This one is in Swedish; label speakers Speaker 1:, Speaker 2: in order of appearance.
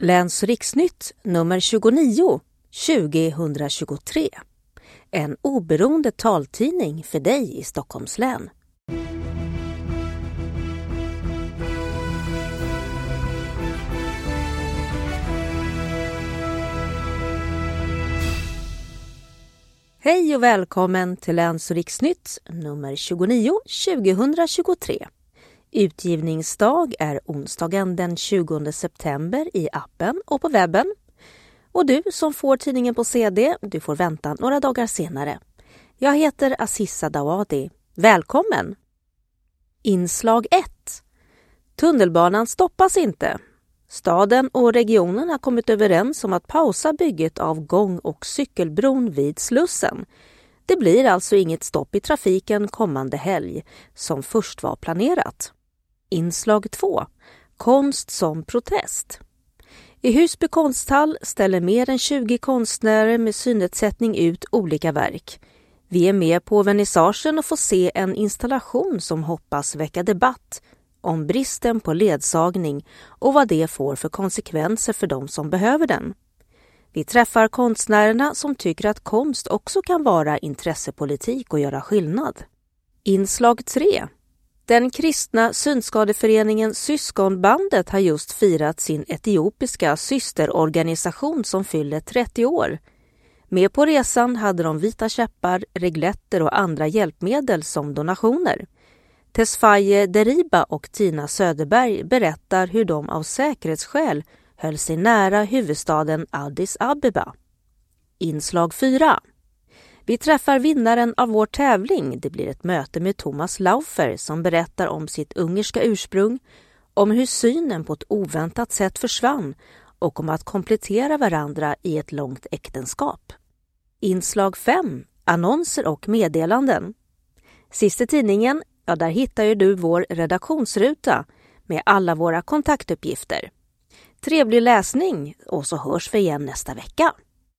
Speaker 1: Läns riksnytt nummer 29 2023. En oberoende taltidning för dig i Stockholms län. Hej och välkommen till Läns riksnytt nummer 29 2023. Utgivningsdag är onsdagen den 20 september i appen och på webben. Och du som får tidningen på CD, du får vänta några dagar senare. Jag heter Assissa Dawadi. Välkommen! Inslag 1 Tunnelbanan stoppas inte. Staden och regionen har kommit överens om att pausa bygget av gång och cykelbron vid Slussen. Det blir alltså inget stopp i trafiken kommande helg, som först var planerat. Inslag 2. Konst som protest. I Husby konsthall ställer mer än 20 konstnärer med synnedsättning ut olika verk. Vi är med på vernissagen och får se en installation som hoppas väcka debatt om bristen på ledsagning och vad det får för konsekvenser för de som behöver den. Vi träffar konstnärerna som tycker att konst också kan vara intressepolitik och göra skillnad. Inslag 3 den kristna synskadeföreningen Syskonbandet har just firat sin etiopiska systerorganisation som fyller 30 år. Med på resan hade de vita käppar, regletter och andra hjälpmedel som donationer. Tesfaye Deriba och Tina Söderberg berättar hur de av säkerhetsskäl höll sig nära huvudstaden Addis Abeba. Inslag 4 vi träffar vinnaren av vår tävling. Det blir ett möte med Thomas Laufer som berättar om sitt ungerska ursprung, om hur synen på ett oväntat sätt försvann och om att komplettera varandra i ett långt äktenskap. Inslag 5. Annonser och meddelanden. Sist i tidningen, ja där hittar ju du vår redaktionsruta med alla våra kontaktuppgifter. Trevlig läsning och så hörs vi igen nästa vecka.